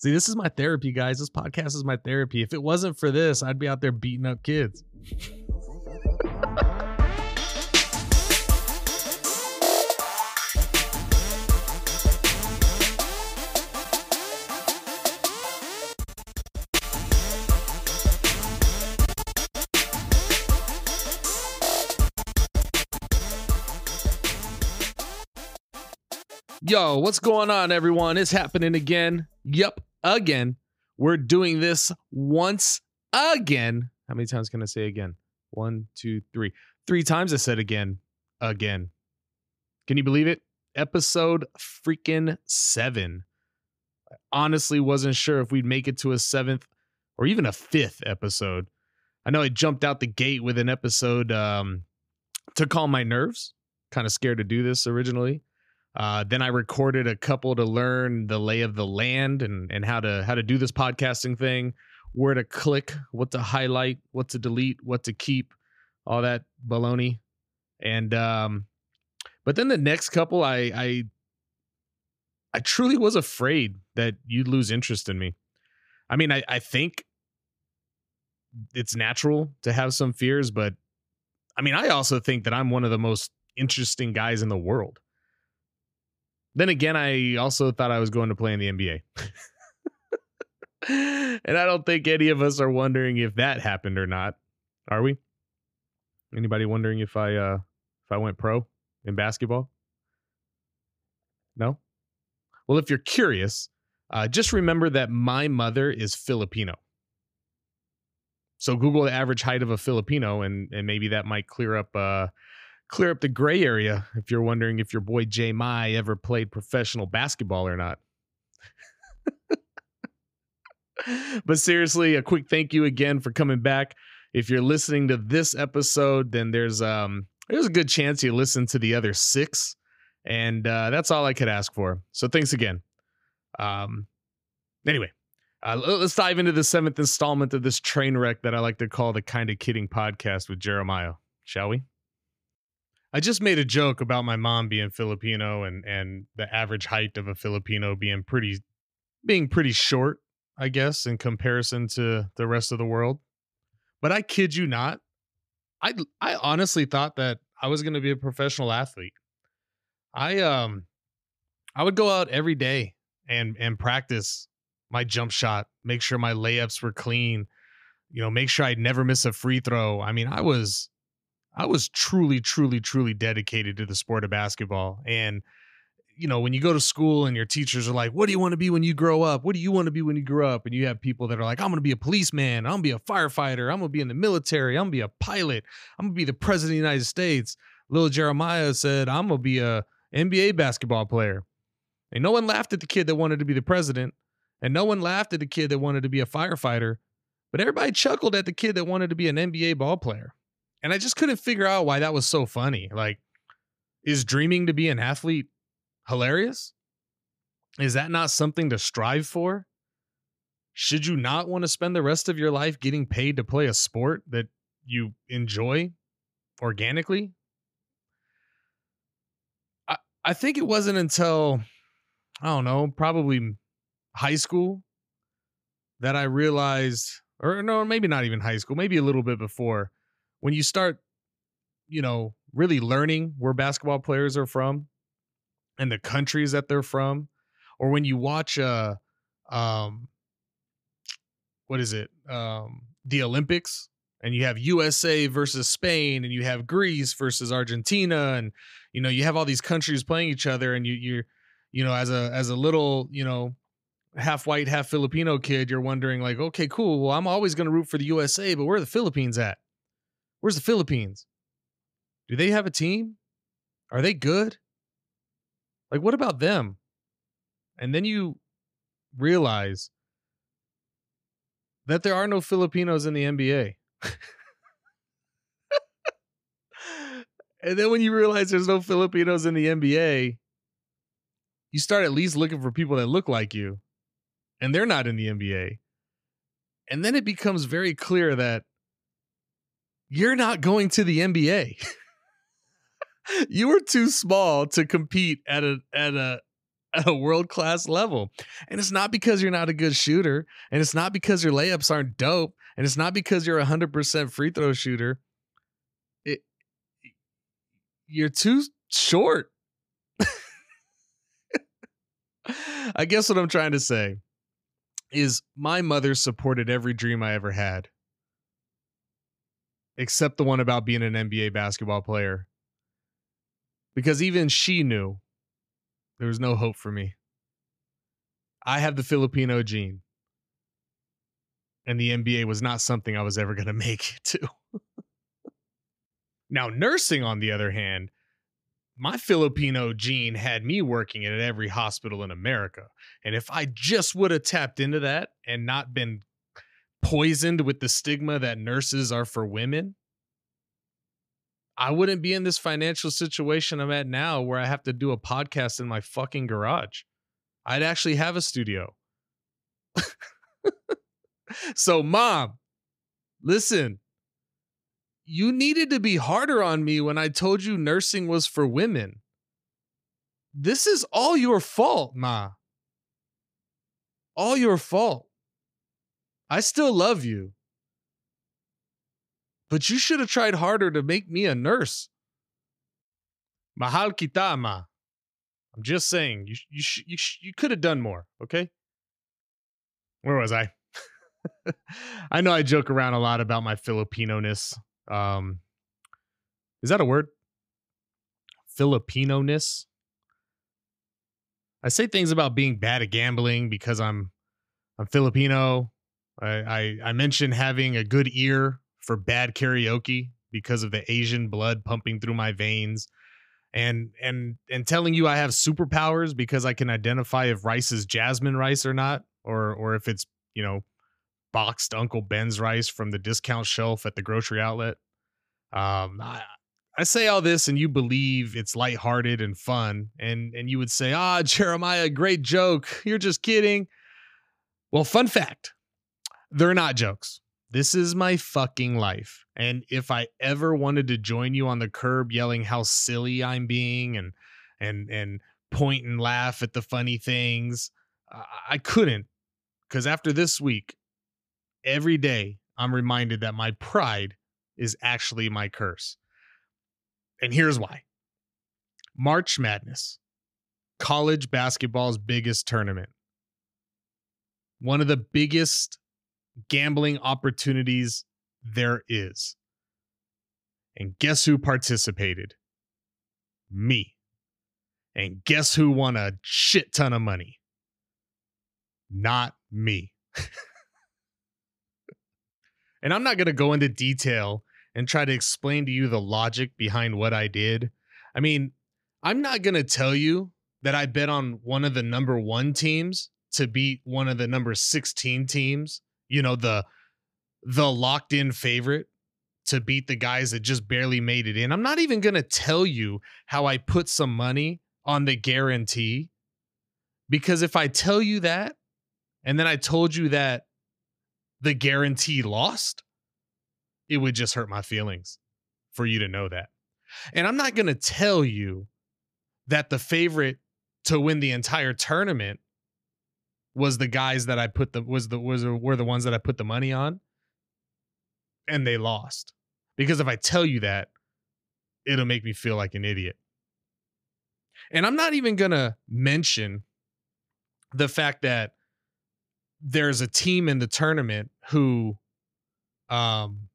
See, this is my therapy, guys. This podcast is my therapy. If it wasn't for this, I'd be out there beating up kids. Yo, what's going on, everyone? It's happening again. Yep, again. We're doing this once again. How many times can I say again? One, two, three. Three times I said again. Again. Can you believe it? Episode freaking seven. I honestly wasn't sure if we'd make it to a seventh or even a fifth episode. I know I jumped out the gate with an episode um, to calm my nerves. Kind of scared to do this originally. Uh, then I recorded a couple to learn the lay of the land and and how to how to do this podcasting thing, where to click, what to highlight, what to delete, what to keep, all that baloney. And um, but then the next couple, I I I truly was afraid that you'd lose interest in me. I mean, I I think it's natural to have some fears, but I mean, I also think that I'm one of the most interesting guys in the world. Then again, I also thought I was going to play in the NBA. and I don't think any of us are wondering if that happened or not. Are we? Anybody wondering if I uh if I went pro in basketball? No? Well, if you're curious, uh, just remember that my mother is Filipino. So Google the average height of a Filipino, and and maybe that might clear up uh, clear up the gray area if you're wondering if your boy Jay Mai ever played professional basketball or not. but seriously, a quick thank you again for coming back. If you're listening to this episode, then there's um there's a good chance you listen to the other six, and uh, that's all I could ask for. So thanks again. Um, anyway, uh, let's dive into the seventh installment of this train wreck that I like to call the Kind of Kidding podcast with Jeremiah. Shall we? I just made a joke about my mom being Filipino and and the average height of a Filipino being pretty being pretty short, I guess, in comparison to the rest of the world. But I kid you not, I I honestly thought that I was going to be a professional athlete. I um I would go out every day and and practice my jump shot, make sure my layups were clean, you know, make sure I'd never miss a free throw. I mean, I was I was truly, truly, truly dedicated to the sport of basketball. And, you know, when you go to school and your teachers are like, what do you want to be when you grow up? What do you want to be when you grow up? And you have people that are like, I'm going to be a policeman. I'm going to be a firefighter. I'm going to be in the military. I'm going to be a pilot. I'm going to be the president of the United States. Little Jeremiah said, I'm going to be a NBA basketball player. And no one laughed at the kid that wanted to be the president. And no one laughed at the kid that wanted to be a firefighter. But everybody chuckled at the kid that wanted to be an NBA ball player. And I just couldn't figure out why that was so funny. Like, is dreaming to be an athlete hilarious? Is that not something to strive for? Should you not want to spend the rest of your life getting paid to play a sport that you enjoy organically? I, I think it wasn't until, I don't know, probably high school that I realized, or no, maybe not even high school, maybe a little bit before, when you start, you know, really learning where basketball players are from and the countries that they're from, or when you watch uh um what is it? Um the Olympics and you have USA versus Spain and you have Greece versus Argentina and you know you have all these countries playing each other and you you're you know as a as a little you know half white half Filipino kid you're wondering like okay cool well I'm always going to root for the USA but where are the Philippines at Where's the Philippines? Do they have a team? Are they good? Like, what about them? And then you realize that there are no Filipinos in the NBA. and then when you realize there's no Filipinos in the NBA, you start at least looking for people that look like you, and they're not in the NBA. And then it becomes very clear that you're not going to the NBA. you were too small to compete at a at a at a world class level. And it's not because you're not a good shooter, and it's not because your layups aren't dope, and it's not because you're a 100% free throw shooter. It you're too short. I guess what I'm trying to say is my mother supported every dream I ever had, except the one about being an NBA basketball player. Because even she knew there was no hope for me. I have the Filipino gene, and the NBA was not something I was ever going to make it to. now, nursing, on the other hand, my Filipino gene had me working at every hospital in America. And if I just would have tapped into that and not been poisoned with the stigma that nurses are for women, I wouldn't be in this financial situation I'm at now where I have to do a podcast in my fucking garage. I'd actually have a studio. so, mom, listen, you needed to be harder on me when I told you nursing was for women. This is all your fault, Ma. All your fault. I still love you. But you should have tried harder to make me a nurse. Mahal kita, Ma. I'm just saying, you you you, you could have done more, okay? Where was I? I know I joke around a lot about my Filipino ness. Um, is that a word? Filipino ness. I say things about being bad at gambling because I'm I'm Filipino. I, I I mentioned having a good ear for bad karaoke because of the Asian blood pumping through my veins. And and and telling you I have superpowers because I can identify if rice is jasmine rice or not, or or if it's, you know, boxed Uncle Ben's rice from the discount shelf at the grocery outlet. Um, I, I say all this and you believe it's lighthearted and fun, and and you would say, "Ah, Jeremiah, great joke. You're just kidding." Well, fun fact: they're not jokes. This is my fucking life. And if I ever wanted to join you on the curb yelling how silly I'm being and and and point and laugh at the funny things, I couldn't. Cuz after this week, every day I'm reminded that my pride is actually my curse. And here's why. March Madness, college basketball's biggest tournament. One of the biggest gambling opportunities there is. And guess who participated? Me. And guess who won a shit ton of money? Not me. and I'm not going to go into detail and try to explain to you the logic behind what I did. I mean, I'm not going to tell you that I bet on one of the number one teams to beat one of the number 16 teams you know the the locked in favorite to beat the guys that just barely made it in. I'm not even going to tell you how I put some money on the guarantee because if I tell you that and then I told you that the guarantee lost, it would just hurt my feelings for you to know that. And I'm not going to tell you that the favorite to win the entire tournament was the guys that I put the was the was were the ones that I put the money on and they lost. Because if I tell you that, it'll make me feel like an idiot. And I'm not even to mention the fact that there's a team in the tournament who um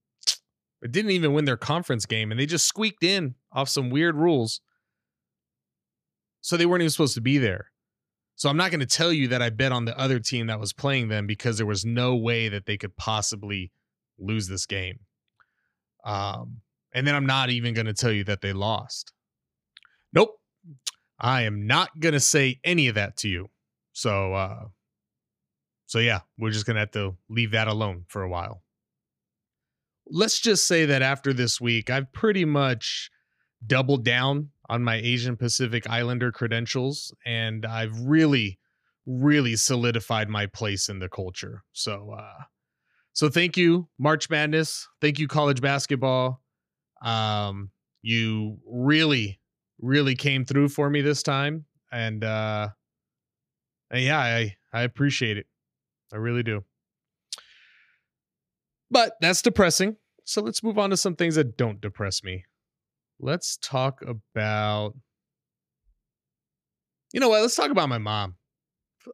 didn't even win their conference game and they just squeaked in off some weird rules. So they weren't even supposed to be there. So I'm not going to tell you that I bet on the other team that was playing them because there was no way that they could possibly lose this game. Um, and then I'm not even going to tell you that they lost. Nope. I am not going to say any of that to you. So, uh, so yeah, we're just going to have to leave that alone for a while. Let's just say that after this week, I've pretty much doubled down on my Asian Pacific Islander credentials, and I've really, really solidified my place in the culture. So, uh, so thank you, March Madness. Thank you, college basketball. Um, you really, really came through for me this time, and uh, And yeah, I I appreciate it. I really do. But that's depressing. So let's move on to some things that don't depress me. Let's talk about You know what? Let's talk about my mom.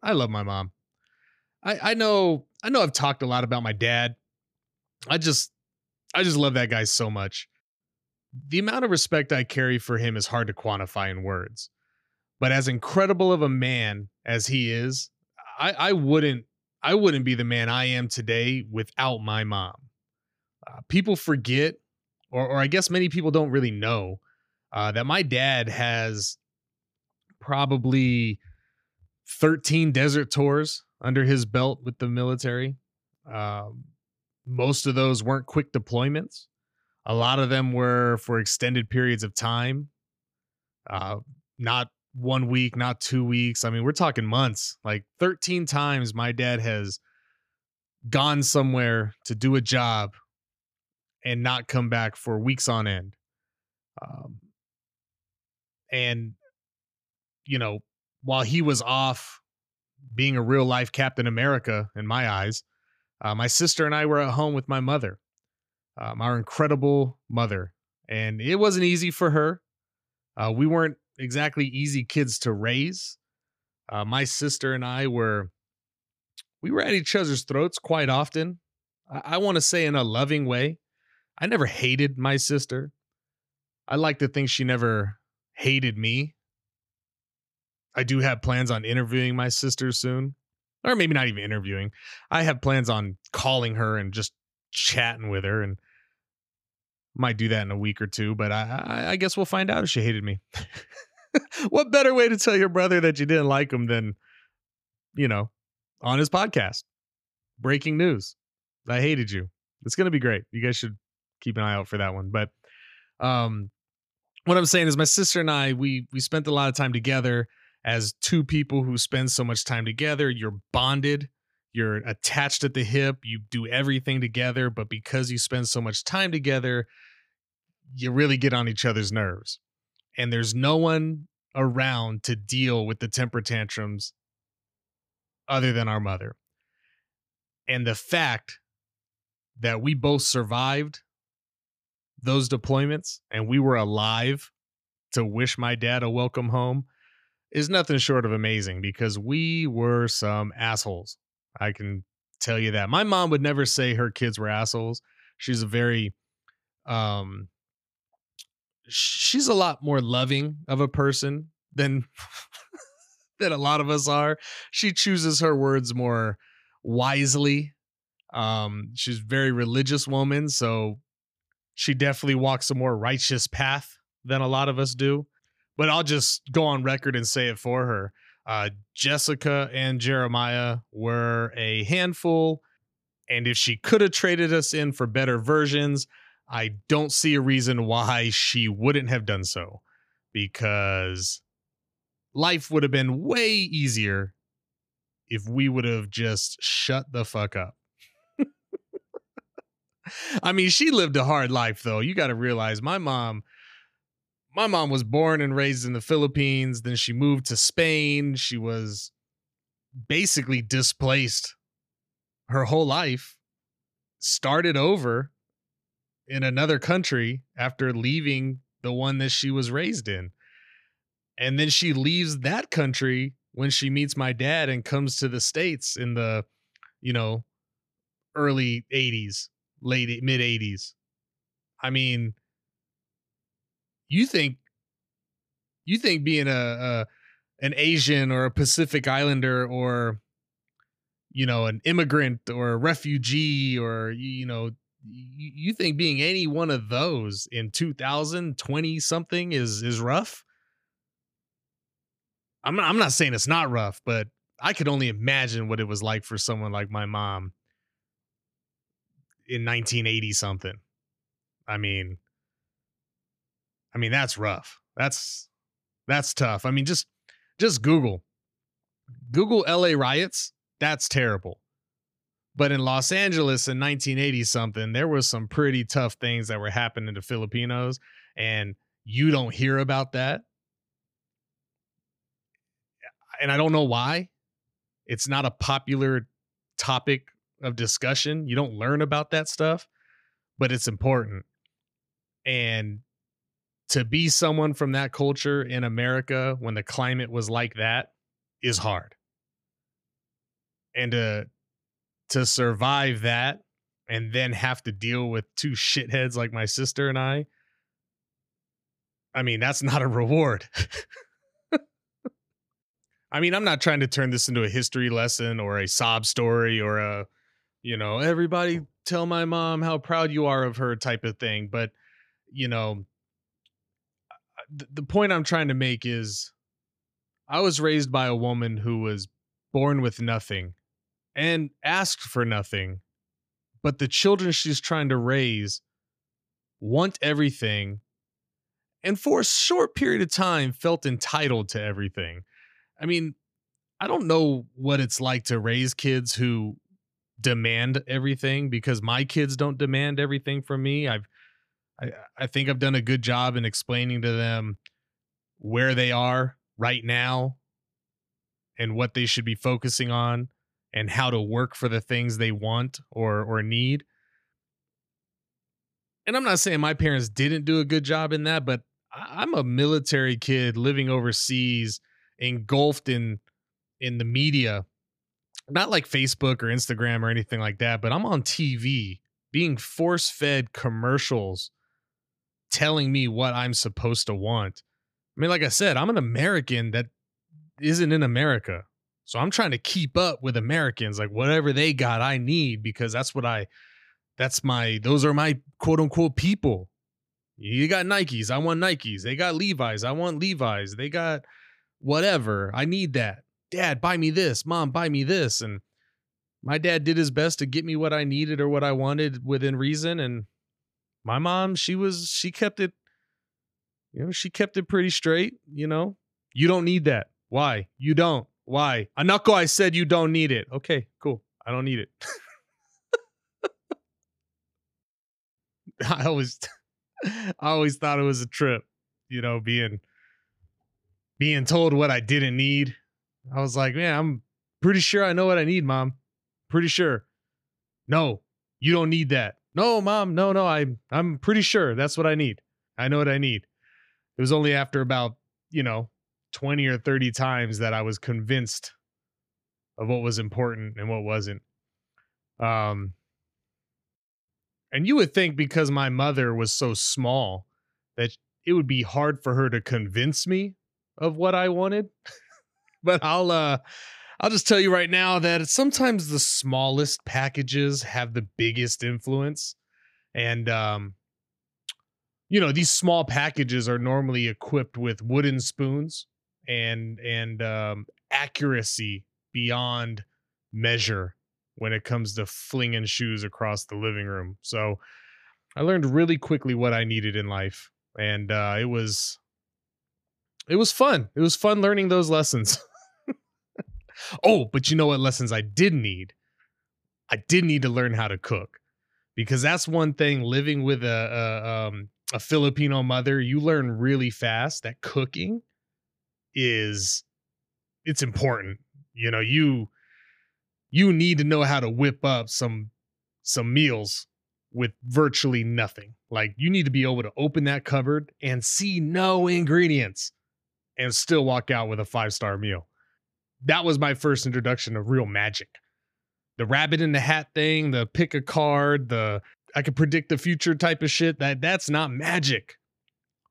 I love my mom. I I know I know I've talked a lot about my dad. I just I just love that guy so much. The amount of respect I carry for him is hard to quantify in words. But as incredible of a man as he is, I, I wouldn't I wouldn't be the man I am today without my mom. Uh, people forget, or or I guess many people don't really know, uh, that my dad has probably 13 desert tours under his belt with the military. Um, most of those weren't quick deployments. A lot of them were for extended periods of time, uh, not one week, not two weeks. I mean, we're talking months. Like 13 times my dad has gone somewhere to do a job and not come back for weeks on end. Um, and, you know, while he was off being a real life Captain America in my eyes, uh, my sister and I were at home with my mother, um, our incredible mother. And it wasn't easy for her. Uh, we weren't exactly easy kids to raise. Uh, my sister and I were we were at each other's throats quite often. I, I want to say in a loving way. I never hated my sister. I like to think she never hated me. I do have plans on interviewing my sister soon, or maybe not even interviewing. I have plans on calling her and just chatting with her, and might do that in a week or two. But I, I, guess we'll find out if she hated me. what better way to tell your brother that you didn't like him than, you know, on his podcast? Breaking news. I hated you. It's going to be great. You guys should keep an eye out for that one. But um what I'm saying is my sister and I we we spent a lot of time together as two people who spend so much time together. You're bonded, you're attached at the hip, you do everything together, but because you spend so much time together, you really get on each other's nerves and there's no one around to deal with the temper tantrums other than our mother. And the fact that we both survived those deployments and we were alive to wish my dad a welcome home is nothing short of amazing because we were some assholes. I can tell you that. My mom would never say her kids were assholes. She's a very um she's a lot more loving of a person than than a lot of us are. She chooses her words more wisely. Um, she's very religious woman, so she definitely walks a more righteous path than a lot of us do. But I'll just go on record and say it for her. Uh, Jessica and Jeremiah were a handful, and if she could have traded us in for better versions, I don't see a reason why she wouldn't have done so because life would have been way easier if we would have just shut the fuck up. I mean, she lived a hard life though. You got to realize my mom my mom was born and raised in the Philippines, then she moved to Spain. She was basically displaced her whole life. Started over in another country after leaving the one that she was raised in. And then she leaves that country when she meets my dad and comes to the States in the, you know, early 80s, late mid 80s. I mean, you think you think being a, a an Asian or a Pacific Islander or you know an immigrant or a refugee or you know you think being any one of those in 2020 something is is rough I'm I'm not saying it's not rough but I could only imagine what it was like for someone like my mom in 1980 something. I mean I mean that's rough. That's that's tough. I mean just just Google. Google LA riots that's terrible. But in Los Angeles in 1980 something, there was some pretty tough things that were happening to Filipinos, and you don't hear about that. And I don't know why. it's not a popular topic of discussion. You don't learn about that stuff, but it's important. And to be someone from that culture in America when the climate was like that is hard. And to to survive that and then have to deal with two shitheads like my sister and I, I mean, that's not a reward. I mean, I'm not trying to turn this into a history lesson or a sob story or a, you know, everybody tell my mom how proud you are of her type of thing. But, you know, the point I'm trying to make is I was raised by a woman who was born with nothing and asked for nothing. But the children she's trying to raise want everything and for a short period of time felt entitled to everything. I mean, I don't know what it's like to raise kids who demand everything because my kids don't demand everything from me. I've I, I think I've done a good job in explaining to them where they are right now and what they should be focusing on and how to work for the things they want or or need. And I'm not saying my parents didn't do a good job in that, but I'm a military kid living overseas, engulfed in in the media. Not like Facebook or Instagram or anything like that, but I'm on TV being force-fed commercials telling me what I'm supposed to want. I mean, like I said, I'm an American that isn't in America. So I'm trying to keep up with Americans, like whatever they got, I need because that's what I, that's my, those are my quote unquote people. You got Nikes, I want Nikes. They got Levi's, I want Levi's. They got whatever, I need that. Dad, buy me this. Mom, buy me this. And my dad did his best to get me what I needed or what I wanted within reason. And my mom, she was, she kept it, you know, she kept it pretty straight. You know, you don't need that. Why? You don't. Why? Anako, I said you don't need it. Okay, cool. I don't need it. I always, I always thought it was a trip, you know, being, being told what I didn't need. I was like, man, I'm pretty sure I know what I need, mom. Pretty sure. No, you don't need that. No, mom, no, no, I I'm pretty sure that's what I need. I know what I need. It was only after about, you know, 20 or 30 times that I was convinced of what was important and what wasn't. Um and you would think because my mother was so small that it would be hard for her to convince me of what I wanted. but I'll uh I'll just tell you right now that sometimes the smallest packages have the biggest influence. And um you know, these small packages are normally equipped with wooden spoons and and um accuracy beyond measure when it comes to flinging shoes across the living room. So I learned really quickly what I needed in life and uh it was it was fun. It was fun learning those lessons. Oh, but you know what lessons I did need? I did need to learn how to cook because that's one thing living with a, a, um, a Filipino mother, you learn really fast that cooking is it's important. You know, you you need to know how to whip up some some meals with virtually nothing. Like you need to be able to open that cupboard and see no ingredients and still walk out with a five-star meal that was my first introduction of real magic. The rabbit in the hat thing, the pick a card, the I can predict the future type of shit, that that's not magic.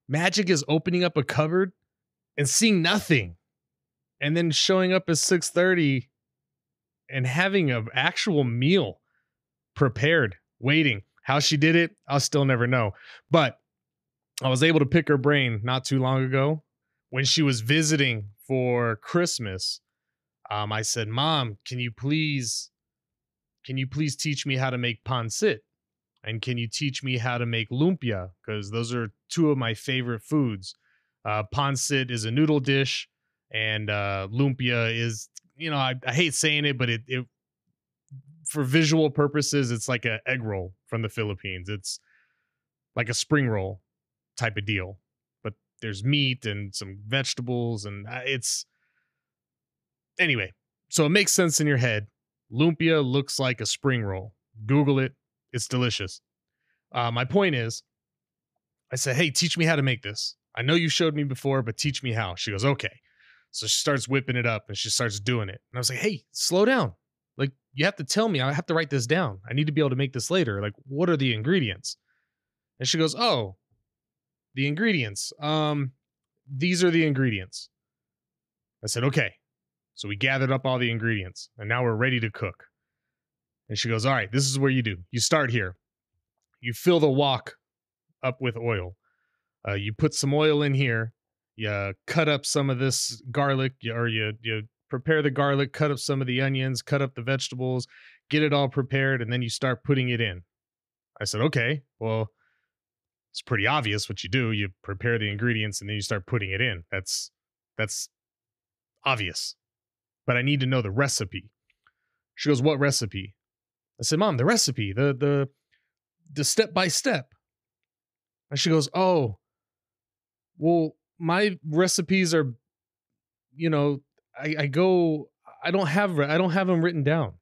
Magic is opening up a cupboard and seeing nothing and then showing up at 6:30 and having an actual meal prepared, waiting. How she did it, I'll still never know. But I was able to pick her brain not too long ago when she was visiting for Christmas um, I said, "Mom, can you please, can you please teach me how to make pancit, and can you teach me how to make lumpia? Because those are two of my favorite foods. Uh, pancit is a noodle dish, and uh, lumpia is, you know, I, I hate saying it, but it, it for visual purposes, it's like an egg roll from the Philippines. It's like a spring roll type of deal, but there's meat and some vegetables, and uh, it's anyway, so it makes sense in your head. Lumpia looks like a spring roll. Google it. It's delicious. Uh, my point is, I said, hey, teach me how to make this. I know you showed me before, but teach me how. She goes, okay. So she starts whipping it up and she starts doing it. And I was like, hey, slow down. Like, you have to tell me. I have to write this down. I need to be able to make this later. Like, what are the ingredients? And she goes, oh, the ingredients. Um, these are the ingredients. I said, okay. So we gathered up all the ingredients and now we're ready to cook. And she goes, all right, this is where you do. You start here. You fill the wok up with oil. Uh, you put some oil in here. You cut up some of this garlic, or you you prepare the garlic, cut up some of the onions, cut up the vegetables, get it all prepared, and then you start putting it in. I said, okay, well, it's pretty obvious what you do. You prepare the ingredients and then you start putting it in. That's that's obvious. But I need to know the recipe. She goes, "What recipe?" I said, "Mom, the recipe, the the the step by step." And she goes, "Oh, well, my recipes are, you know, I, I go, I don't have, I don't have them written down."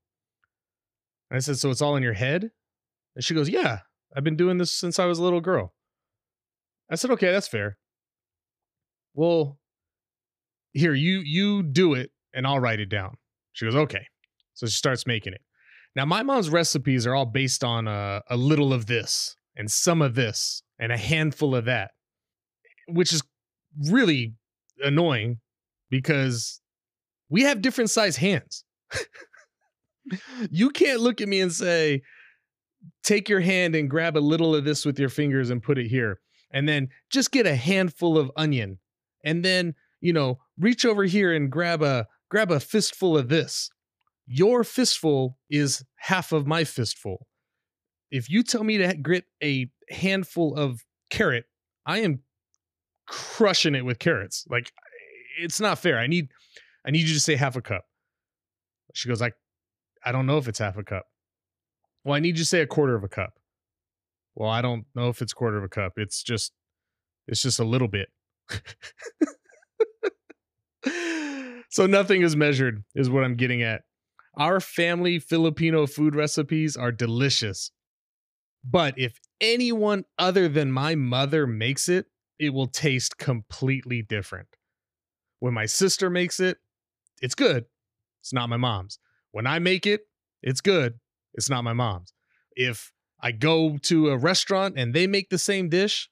And I said, "So it's all in your head?" And she goes, "Yeah, I've been doing this since I was a little girl." I said, "Okay, that's fair." Well, here you you do it, and I'll write it down. She goes, "Okay." So she starts making it. Now, my mom's recipes are all based on a, a little of this and some of this and a handful of that, which is really annoying because we have different size hands. you can't look at me and say, take your hand and grab a little of this with your fingers and put it here. And then just get a handful of onion. And then, you know, reach over here and grab a grab a fistful of this. Your fistful is half of my fistful. If you tell me to grit a handful of carrot, I am crushing it with carrots. Like it's not fair. I need I need you to say half a cup. She goes, I I don't know if it's half a cup. Well, I need you to say a quarter of a cup. Well, I don't know if it's quarter of a cup. It's just it's just a little bit. so nothing is measured is what I'm getting at. Our family Filipino food recipes are delicious. But if anyone other than my mother makes it, it will taste completely different. When my sister makes it, it's good. It's not my mom's. When I make it, it's good. It's not my mom's. If I go to a restaurant and they make the same dish,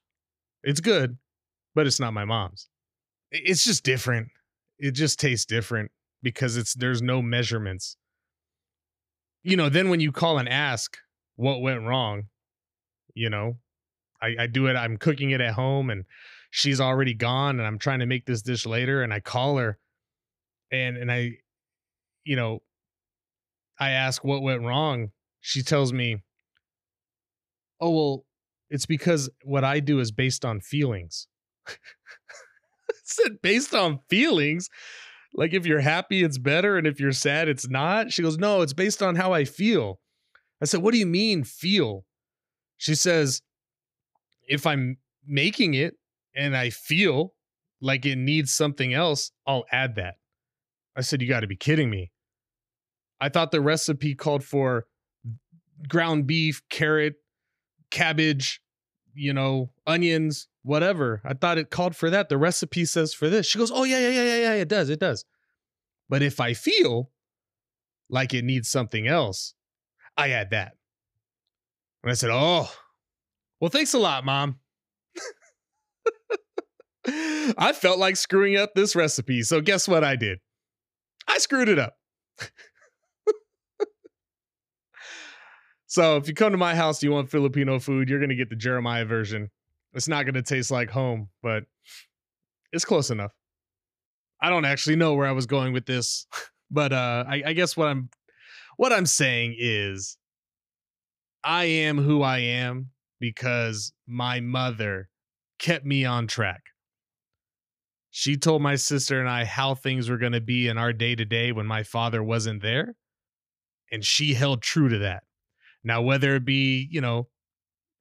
it's good, but it's not my mom's. It's just different. It just tastes different because it's there's no measurements. You know, then when you call and ask what went wrong, you know, I, I do it. I'm cooking it at home and she's already gone and I'm trying to make this dish later and I call her and and I you know I ask what went wrong. She tells me, "Oh, well, it's because what I do is based on feelings." said based on feelings. Like if you're happy, it's better, and if you're sad, it's not. She goes, "No, it's based on how I feel." I said, "What do you mean feel?" She says, "If I'm making it and I feel like it needs something else, I'll add that." I said, You got to be kidding me. I thought the recipe called for ground beef, carrot, cabbage, you know, onions, whatever. I thought it called for that. The recipe says for this. She goes, Oh, yeah, yeah, yeah, yeah, yeah. It does. It does. But if I feel like it needs something else, I add that. And I said, Oh, well, thanks a lot, mom. I felt like screwing up this recipe. So guess what I did? I screwed it up. so if you come to my house, you want Filipino food, you're to get the Jeremiah version. It's not to taste like home, but it's close enough. I don't actually know where I was going with this, but uh, I, I guess what I'm what I'm saying is I am who I am because my mother kept me on track. She told my sister and I how things were going to be in our day to day when my father wasn't there. And she held true to that. Now, whether it be, you know,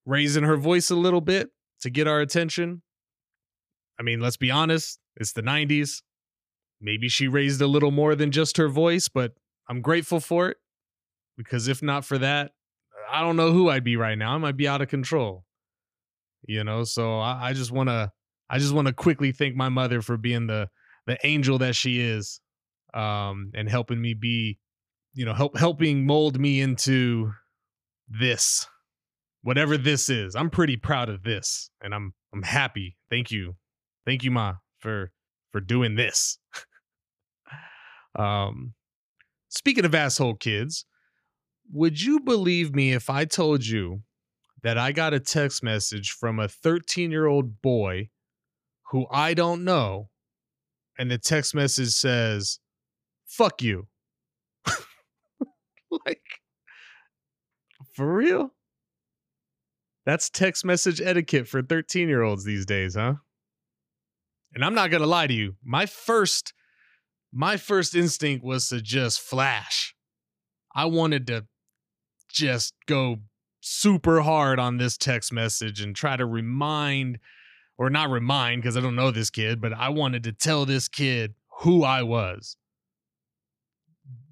raising her voice a little bit to get our attention, I mean, let's be honest, it's the 90s. maybe she raised a little more than just her voice, but I'm grateful for it because if not for that, I don't know who I'd be right now. I might be out of control. You know, so I, I just want to I just want to quickly thank my mother for being the the angel that she is um and helping me be you know help helping mold me into this whatever this is i'm pretty proud of this and i'm i'm happy. Thank you. Thank you ma for for doing this. Um speaking of asshole kids would you believe me if i told you that i got a text message from a 13 year old boy who i don't know and the text message says fuck you. Like for real that's text message etiquette for 13 year olds these days, huh? And I'm not going to lie to you. My first my first instinct was to just flash. I wanted to just go super hard on this text message and try to remind or not remind because I don't know this kid, but I wanted to tell this kid who I was.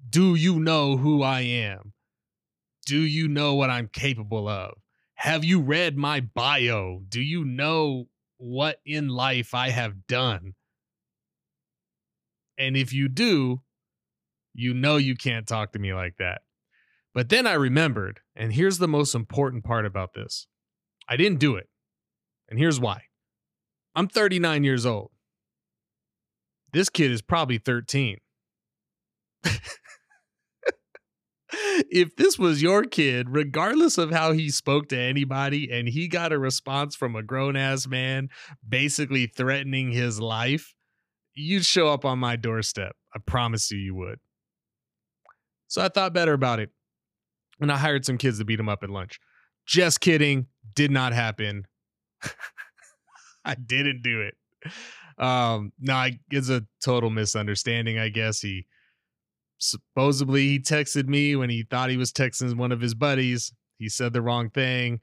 Do you know who I am? Do you know what I'm capable of? Have you read my bio? Do you know what in life I have done? And if you do, you know you can't talk to me like that. But then I remembered, and here's the most important part about this I didn't do it. And here's why I'm 39 years old. This kid is probably 13. if this was your kid, regardless of how he spoke to anybody, and he got a response from a grown ass man basically threatening his life, you'd show up on my doorstep. I promise you, you would. So I thought better about it. And I hired some kids to beat him up at lunch. Just kidding. Did not happen. I didn't do it. Um, no, it's a total misunderstanding, I guess. He supposedly he texted me when he thought he was texting one of his buddies. He said the wrong thing.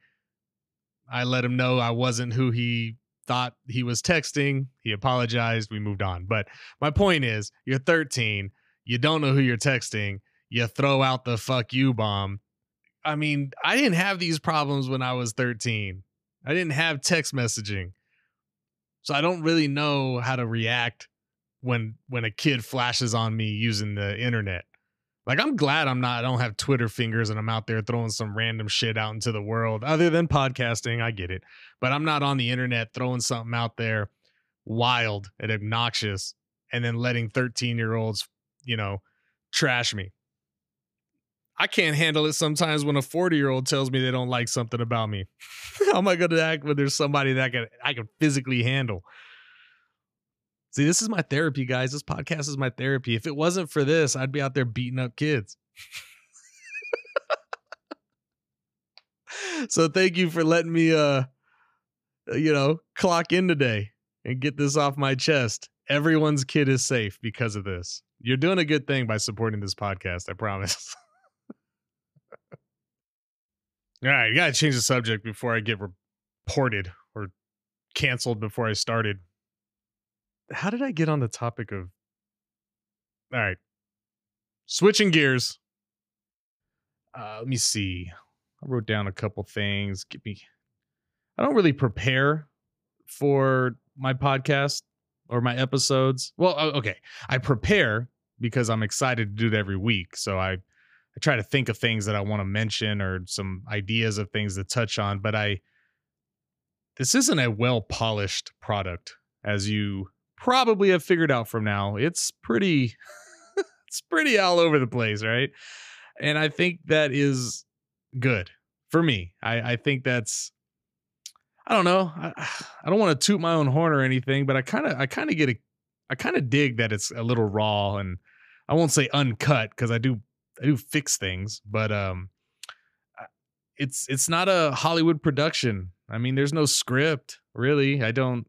I let him know I wasn't who he thought he was texting. He apologized. We moved on. But my point is, you're 13. You don't know who you're texting. You throw out the fuck you bomb. I mean, I didn't have these problems when I was 13. I didn't have text messaging. So I don't really know how to react when when a kid flashes on me using the internet. Like I'm glad I'm not I don't have Twitter fingers and I'm out there throwing some random shit out into the world other than podcasting, I get it. But I'm not on the internet throwing something out there wild and obnoxious and then letting 13-year-olds, you know, trash me. I can't handle it sometimes when a 40-year-old tells me they don't like something about me. How am I going to act when there's somebody that I can I can physically handle? See, this is my therapy, guys. This podcast is my therapy. If it wasn't for this, I'd be out there beating up kids. so thank you for letting me uh you know, clock in today and get this off my chest. Everyone's kid is safe because of this. You're doing a good thing by supporting this podcast, I promise. All right, you got to change the subject before I get reported or canceled before I started how did I get on the topic of all right. Switching gears. Uh, let me see. I wrote down a couple things. Give me I don't really prepare for my podcast or my episodes. Well, okay. I prepare because I'm excited to do it every week. So I I try to think of things that I want to mention or some ideas of things to touch on, but I this isn't a well polished product as you probably have figured out from now. It's pretty it's pretty all over the place, right? And I think that is good for me. I, I think that's I don't know. I, I don't want to toot my own horn or anything, but I kind of I kind of get a I kind of dig that it's a little raw and I won't say uncut because I do I do fix things, but um it's it's not a Hollywood production. I mean, there's no script really. I don't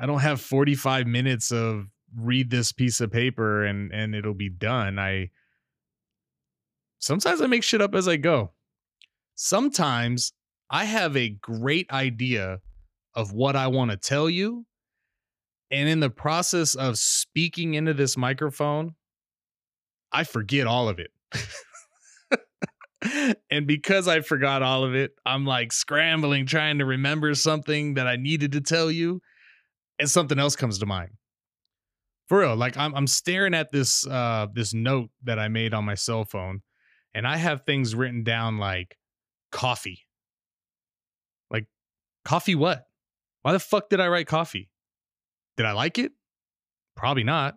I don't have 45 minutes of read this piece of paper and and it'll be done. I sometimes I make shit up as I go. Sometimes I have a great idea of what I want to tell you And in the process of speaking into this microphone, I forget all of it. and because I forgot all of it, I'm like scrambling trying to remember something that I needed to tell you, and something else comes to mind. For real, like I'm I'm staring at this uh this note that I made on my cell phone, and I have things written down like coffee. Like coffee what? Why the fuck did I write coffee? Did I like it? Probably not.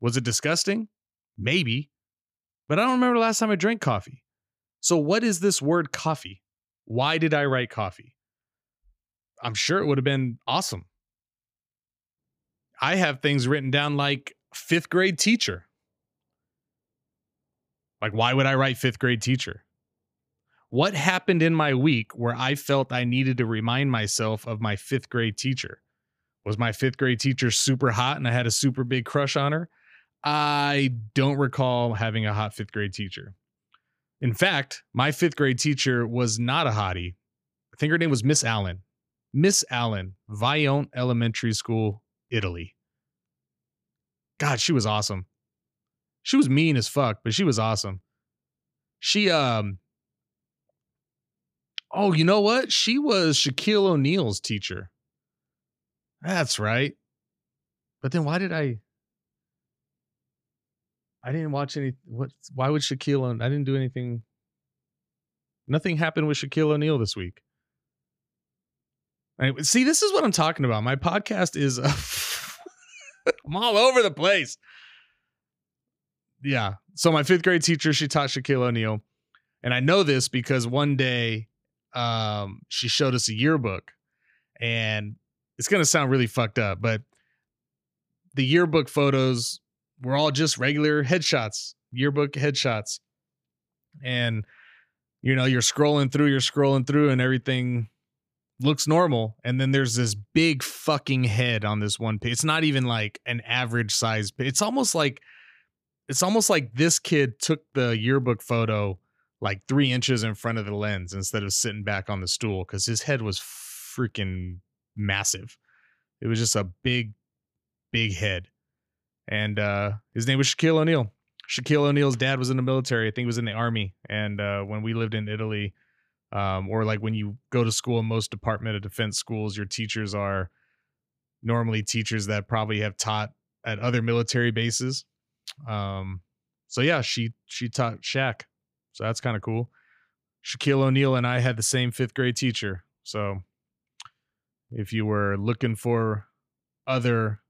Was it disgusting? Maybe. But I don't remember the last time I drank coffee. So, what is this word coffee? Why did I write coffee? I'm sure it would have been awesome. I have things written down like fifth grade teacher. Like, why would I write fifth grade teacher? What happened in my week where I felt I needed to remind myself of my fifth grade teacher? Was my fifth grade teacher super hot and I had a super big crush on her? I don't recall having a hot fifth grade teacher. In fact, my fifth grade teacher was not a hottie. I think her name was Miss Allen. Miss Allen, Vajont Elementary School, Italy. God, she was awesome. She was mean as fuck, but she was awesome. She um Oh, you know what? She was Shaquille O'Neal's teacher. That's right. But then why did I I didn't watch any what why would Shaquille I didn't do anything Nothing happened with Shaquille O'Neal this week. Anyway, see, this is what I'm talking about. My podcast is uh, I'm all over the place. Yeah. So my fifth grade teacher, she taught Shaquille O'Neal. And I know this because one day um, she showed us a yearbook. And it's gonna sound really fucked up, but the yearbook photos were all just regular headshots, yearbook headshots. And you know, you're scrolling through, you're scrolling through, and everything looks normal. And then there's this big fucking head on this one. It's not even like an average size. It's almost like it's almost like this kid took the yearbook photo like three inches in front of the lens instead of sitting back on the stool because his head was freaking massive. It was just a big, big head. And uh, his name was Shaquille O'Neal. Shaquille O'Neal's dad was in the military. I think he was in the army. And uh, when we lived in Italy, um, or like when you go to school in most Department of Defense schools, your teachers are normally teachers that probably have taught at other military bases. Um, so yeah, she she taught Shaq, so that's kind of cool. Shaquille O'Neal and I had the same fifth grade teacher. So if you were looking for other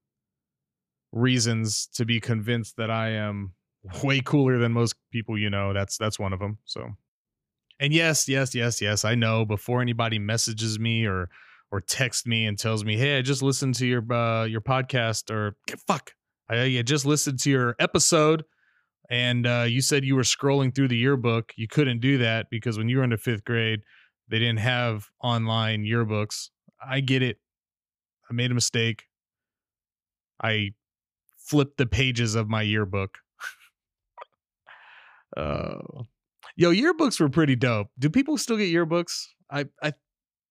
reasons to be convinced that I am way cooler than most people you know. That's that's one of them. So, and yes, yes, yes, yes, I know. Before anybody messages me or or text me and tells me, "Hey, I just listened to your uh, your podcast," or "Fuck, I, I just listened to your episode." And uh, you said you were scrolling through the yearbook. You couldn't do that because when you were in the fifth grade, they didn't have online yearbooks. I get it. I made a mistake. I flipped the pages of my yearbook uh, yo, yearbooks were pretty dope. Do people still get yearbooks? I I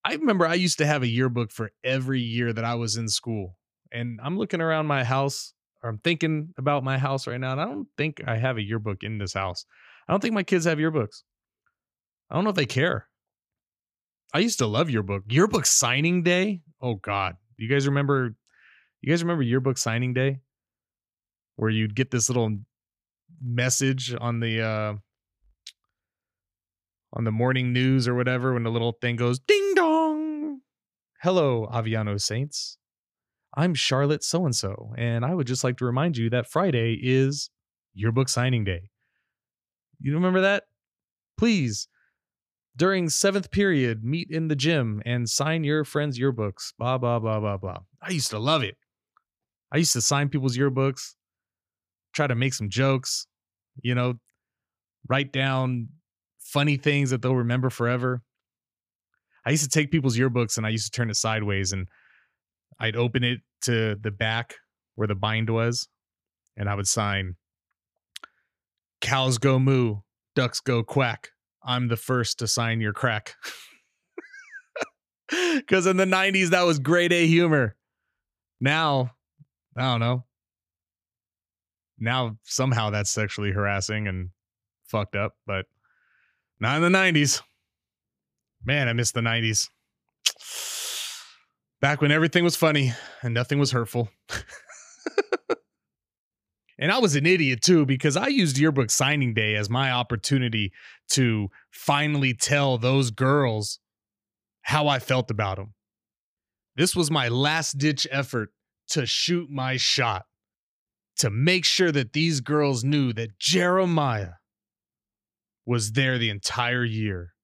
I remember I used to have a yearbook for every year that I was in school. And I'm looking around my house, or I'm thinking about my house right now, and I don't think I have a yearbook in this house. I don't think my kids have yearbooks. I don't know if they care. I used to love yearbook. Yearbook signing day. Oh God. You guys remember you guys remember yearbook signing day? Where you'd get this little message on the uh on the morning news or whatever when the little thing goes ding dong. Hello, Aviano Saints. I'm Charlotte so and so, and I would just like to remind you that Friday is yearbook signing day. You remember that? Please, during seventh period, meet in the gym and sign your friends' yearbooks. Blah, blah, blah, blah, blah. I used to love it. I used to sign people's yearbooks try to make some jokes, you know, write down funny things that they'll remember forever. I used to take people's yearbooks and I used to turn it sideways and I'd open it to the back where the bind was and I would sign cows go moo, ducks go quack. I'm the first to sign your crack. Cuz in the 90s that was grade A humor. now, I don't know. Now somehow that's sexually harassing and fucked up, but not in the 90s. Man, I miss the 90s. Back when everything was funny and nothing was hurtful. and I was an idiot too because I used yearbook signing day as my opportunity to finally tell those girls how I felt about them. This was my last ditch effort to shoot my shot, to make sure that these girls knew that Jeremiah was there the entire year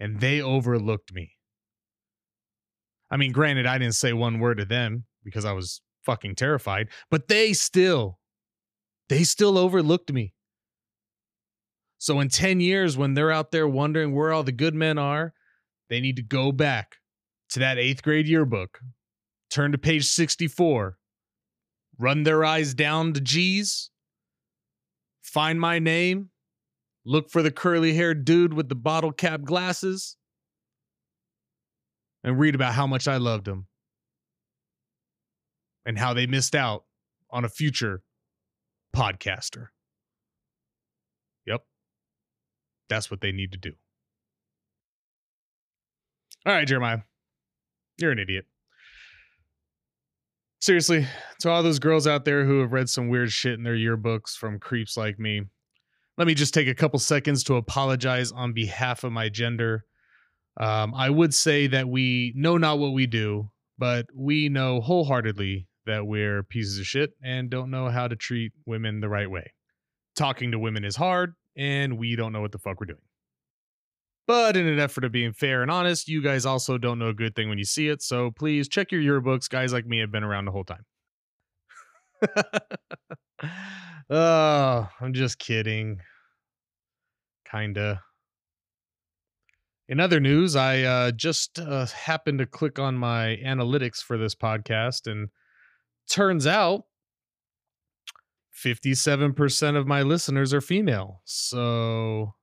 and they overlooked me. I mean, granted, I didn't say one word to them because I was fucking terrified, but they still, they still overlooked me. So in 10 years, when they're out there wondering where all the good men are, they need to go back to that eighth grade yearbook, turn to page 64, run their eyes down to G's, find my name, look for the curly haired dude with the bottle cap glasses, and read about how much I loved him and how they missed out on a future podcaster. Yep. That's what they need to do. All right, Jeremiah. You're an idiot. Seriously, to all those girls out there who have read some weird shit in their yearbooks from creeps like me, let me just take a couple seconds to apologize on behalf of my gender. Um, I would say that we know not what we do, but we know wholeheartedly that we're pieces of shit and don't know how to treat women the right way. Talking to women is hard, and we don't know what the fuck we're doing. But in an effort of being fair and honest, you guys also don't know a good thing when you see it. So please check your yearbooks. Guys like me have been around the whole time. oh, I'm just kidding. Kinda. In other news, I uh, just uh, happened to click on my analytics for this podcast, and turns out 57% of my listeners are female. So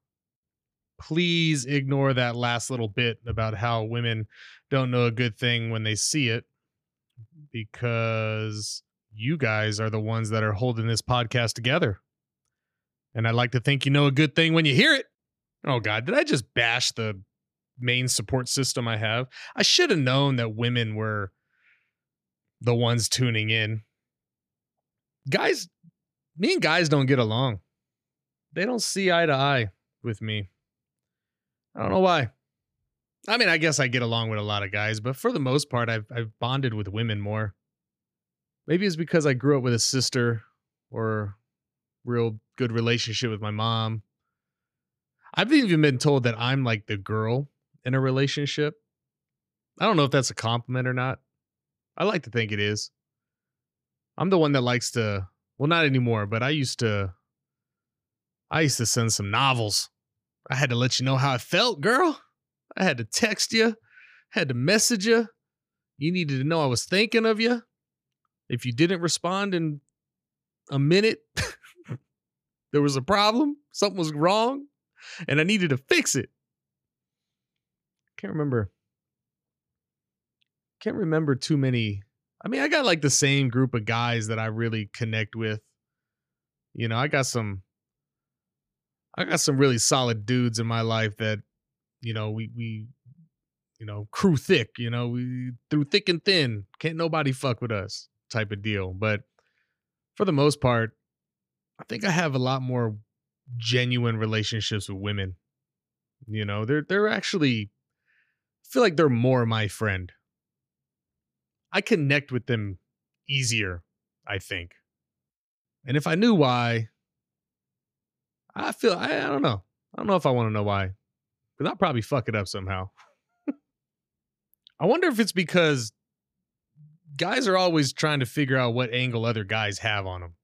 please ignore that last little bit about how women don't know a good thing when they see it because you guys are the ones that are holding this podcast together. And I'd like to think you know a good thing when you hear it. Oh, God, did I just bash the main support system I have? I should have known that women were the ones tuning in. Guys, me and guys don't get along. They don't see eye to eye with me. I don't know why. I mean, I guess I get along with a lot of guys, but for the most part, I've I've bonded with women more. Maybe it's because I grew up with a sister or real good relationship with my mom. I've even been told that I'm like the girl in a relationship. I don't know if that's a compliment or not. I like to think it is. I'm the one that likes to, well, not anymore, but I used to, I used to send some novels I had to let you know how I felt, girl. I had to text you, had to message you. You needed to know I was thinking of you. If you didn't respond in a minute, there was a problem, something was wrong, and I needed to fix it. Can't remember. Can't remember too many. I mean, I got like the same group of guys that I really connect with. You know, I got some I got some really solid dudes in my life that, you know, we we, you know, crew thick. You know, we through thick and thin, can't nobody fuck with us type of deal. But for the most part, I think I have a lot more genuine relationships with women. You know, they're they're actually I feel like they're more my friend. I connect with them easier, I think. And if I knew why, I feel I, I don't know. I don't know if I want to know why. Because I'll probably fuck it up somehow. I wonder if it's because guys are always trying to figure out what angle other guys have on them.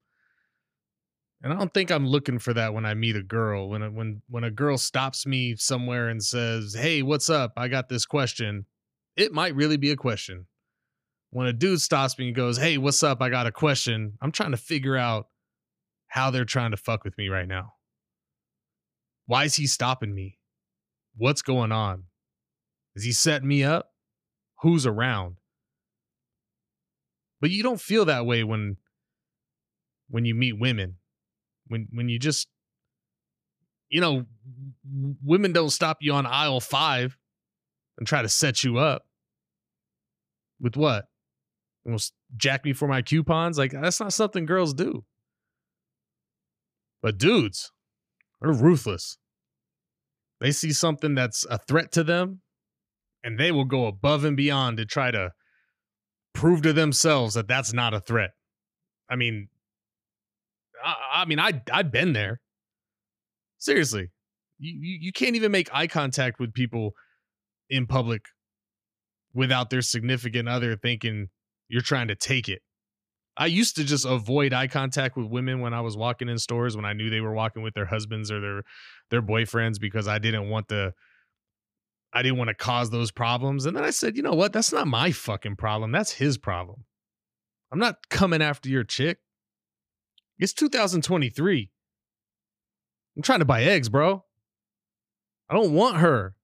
And I don't think I'm looking for that when I meet a girl. When a, when when a girl stops me somewhere and says, "Hey, what's up? I got this question." It might really be a question. When a dude stops me and goes, "Hey, what's up? I got a question." I'm trying to figure out how they're trying to fuck with me right now. Why is he stopping me? What's going on? Is he setting me up? Who's around? But you don't feel that way when when you meet women. When when you just you know, women don't stop you on aisle 5 and try to set you up. With what? Almost jack me for my coupons? Like that's not something girls do. But dudes, they're ruthless. They see something that's a threat to them, and they will go above and beyond to try to prove to themselves that that's not a threat. I mean, I, I mean, I I've been there. Seriously, you, you you can't even make eye contact with people in public without their significant other thinking you're trying to take it. I used to just avoid eye contact with women when I was walking in stores when I knew they were walking with their husbands or their their boyfriends because I didn't want to I didn't want to cause those problems. And then I said, "You know what? That's not my fucking problem. That's his problem. I'm not coming after your chick. It's 2023. I'm trying to buy eggs, bro. I don't want her.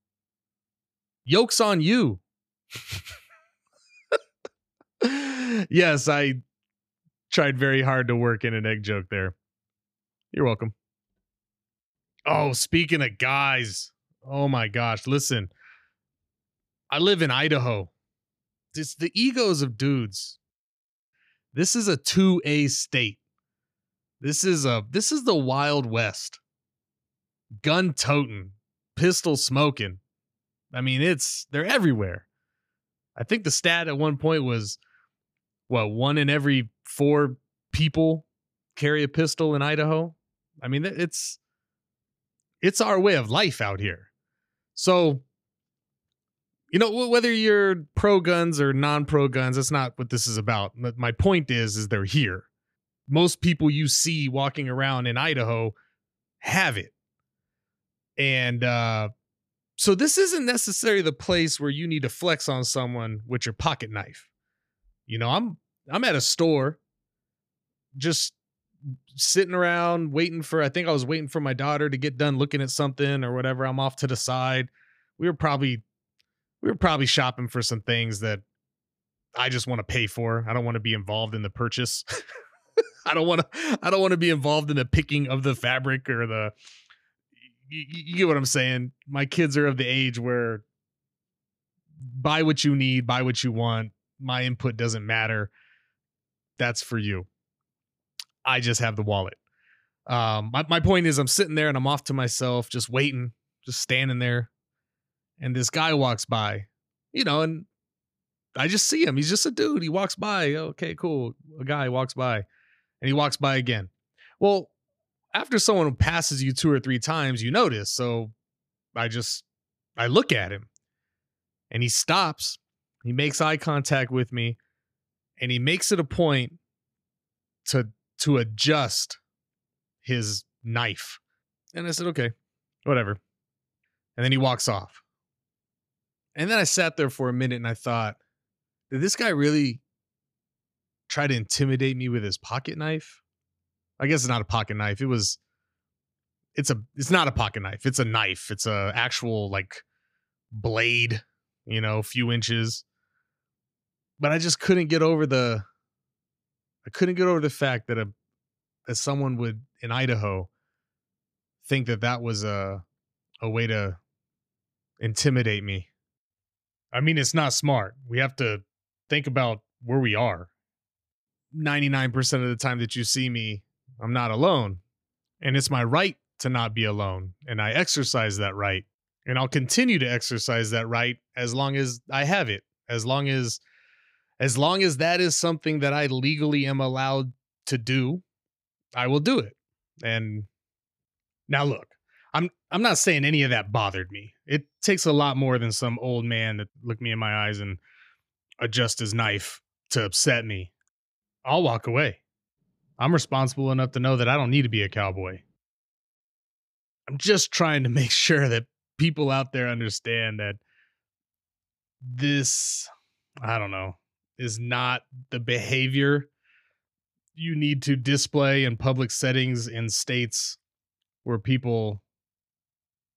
Yoke's on you." yes, I tried very hard to work in an egg joke there. You're welcome. Oh, speaking of guys, oh my gosh, listen. I live in Idaho. It's the egos of dudes. This is a 2A state. This is a this is the Wild West. Gun toting, pistol smoking. I mean, it's they're everywhere. I think the stat at one point was what one in every four people carry a pistol in Idaho. I mean, it's it's our way of life out here. So, you know, whether you're pro guns or non pro guns, that's not what this is about. My point is, is they're here. Most people you see walking around in Idaho have it, and uh, so this isn't necessarily the place where you need to flex on someone with your pocket knife. You know, I'm I'm at a store just sitting around waiting for I think I was waiting for my daughter to get done looking at something or whatever. I'm off to the side. We were probably we were probably shopping for some things that I just want to pay for. I don't want to be involved in the purchase. I don't want to I don't want to be involved in the picking of the fabric or the you, you get what I'm saying? My kids are of the age where buy what you need, buy what you want. My input doesn't matter that's for you. I just have the wallet. Um, my, my point is, I'm sitting there and I'm off to myself, just waiting, just standing there. And this guy walks by, you know, and I just see him. He's just a dude. He walks by. Okay, cool. A guy walks by and he walks by again. Well, after someone passes you two or three times, you notice. So I just, I look at him and he stops. He makes eye contact with me and he makes it a point to to adjust his knife. And I said, okay, whatever. And then he walks off. And then I sat there for a minute and I thought, did this guy really try to intimidate me with his pocket knife? I guess it's not a pocket knife. It was it's a it's not a pocket knife. It's a knife. It's a actual like blade, you know, a few inches but I just couldn't get over the I couldn't get over the fact that a that someone would in Idaho think that that was a a way to intimidate me. I mean, it's not smart. We have to think about where we are. 99% of the time that you see me, I'm not alone. And it's my right to not be alone. And I exercise that right. And I'll continue to exercise that right as long as I have it, as long as as long as that is something that I legally am allowed to do, I will do it. And now look, I'm I'm not saying any of that bothered me. It takes a lot more than some old man to look me in my eyes and adjust his knife to upset me. I'll walk away. I'm responsible enough to know that I don't need to be a cowboy. I'm just trying to make sure that people out there understand that this I don't know is not the behavior you need to display in public settings in states where people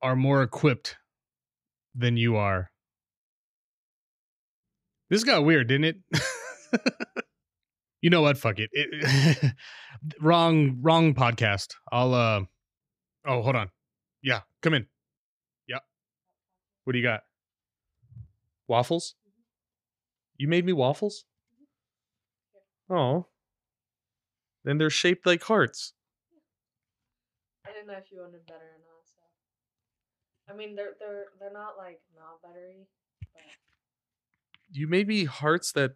are more equipped than you are. This got weird, didn't it? You know what? Fuck it. it wrong, wrong podcast. I'll. uh Oh, hold on. Yeah, come in. Yeah. What do you got? Waffles? You made me waffles? Oh. Then they're shaped like hearts. I didn't know if you wanted better or not. So, I mean, they're they're they're not like not buttery, but You made me hearts that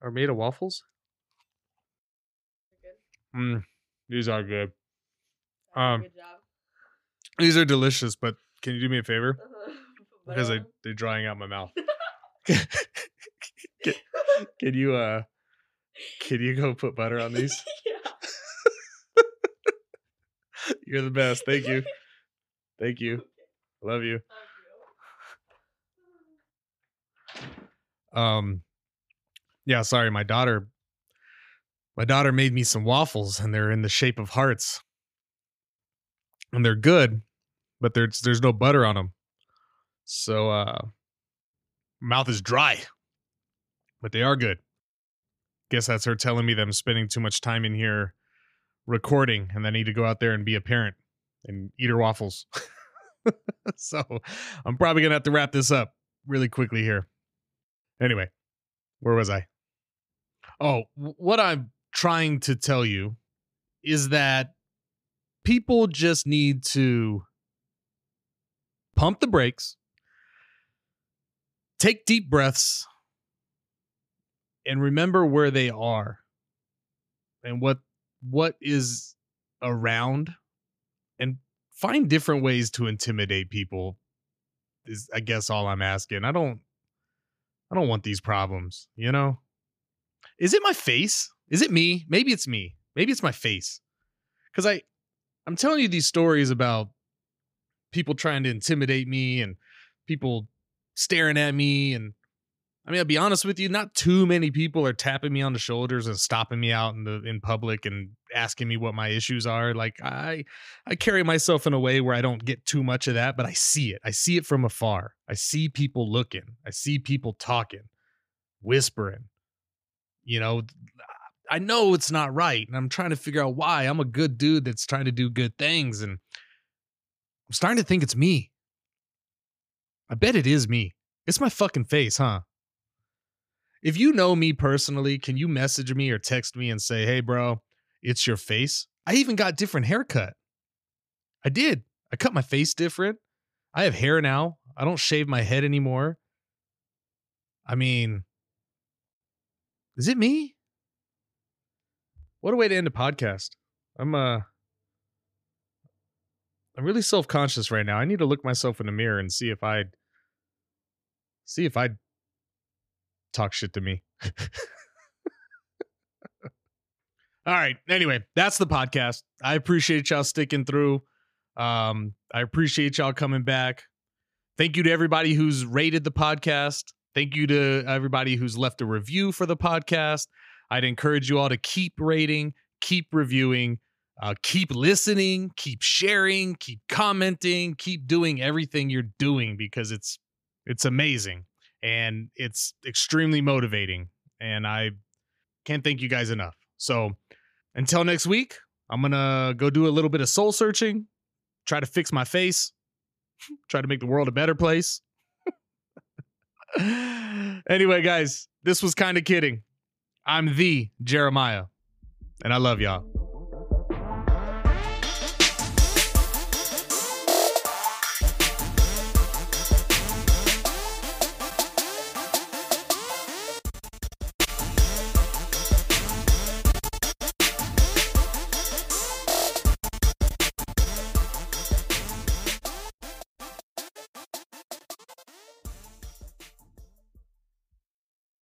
are made of waffles? good. Mm, these are good. Did I do a Um, good job. These are delicious, but can you do me a favor? Put Because they, they're drying out my mouth. can, can you uh can you go put butter on these? yeah. You're the best. Thank you. Thank you. Love you. Love you. Um yeah, sorry, my daughter my daughter made me some waffles and they're in the shape of hearts. And they're good, but there's there's no butter on them. So uh mouth is dry. But they are good. Guess that's her telling me that I'm spending too much time in here recording and I need to go out there and be a parent and eat her waffles. so I'm probably gonna have to wrap this up really quickly here. Anyway, where was I? Oh, what I'm trying to tell you is that people just need to pump the brakes, take deep breaths, and remember where they are and what what is around and find different ways to intimidate people is I guess all I'm asking. I don't I don't want these problems, you know? Is it my face? Is it me? Maybe it's me. Maybe it's my face. Cuz I I'm telling you these stories about people trying to intimidate me and people staring at me and I mean, I'll be honest with you, not too many people are tapping me on the shoulders and stopping me out in the in public and asking me what my issues are. Like I I carry myself in a way where I don't get too much of that, but I see it. I see it from afar. I see people looking. I see people talking, whispering. You know, I know it's not right, and I'm trying to figure out why. I'm a good dude that's trying to do good things, and I'm starting to think it's me. I bet it is me. It's my fucking face, huh? If you know me personally, can you message me or text me and say, hey, bro, it's your face? I even got different haircut. I did. I cut my face different. I have hair now. I don't shave my head anymore. I mean, is it me? What a way to end a podcast. I'm uh I'm really self-conscious right now. I need to look myself in the mirror and see if I'd see if I'd talk shit to me. All right. Anyway, that's the podcast. I appreciate y'all sticking through. Um, I appreciate y'all coming back. Thank you to everybody who's rated the podcast. Thank you to everybody who's left a review for the podcast. I'd encourage you all to keep rating, keep reviewing, uh, keep listening, keep sharing, keep commenting, keep doing everything you're doing because it's it's amazing and it's extremely motivating. And I can't thank you guys enough. So until next week, I'm gonna go do a little bit of soul searching, try to fix my face, try to make the world a better place. anyway, guys, this was kind of kidding. I'm the Jeremiah, and I love y'all.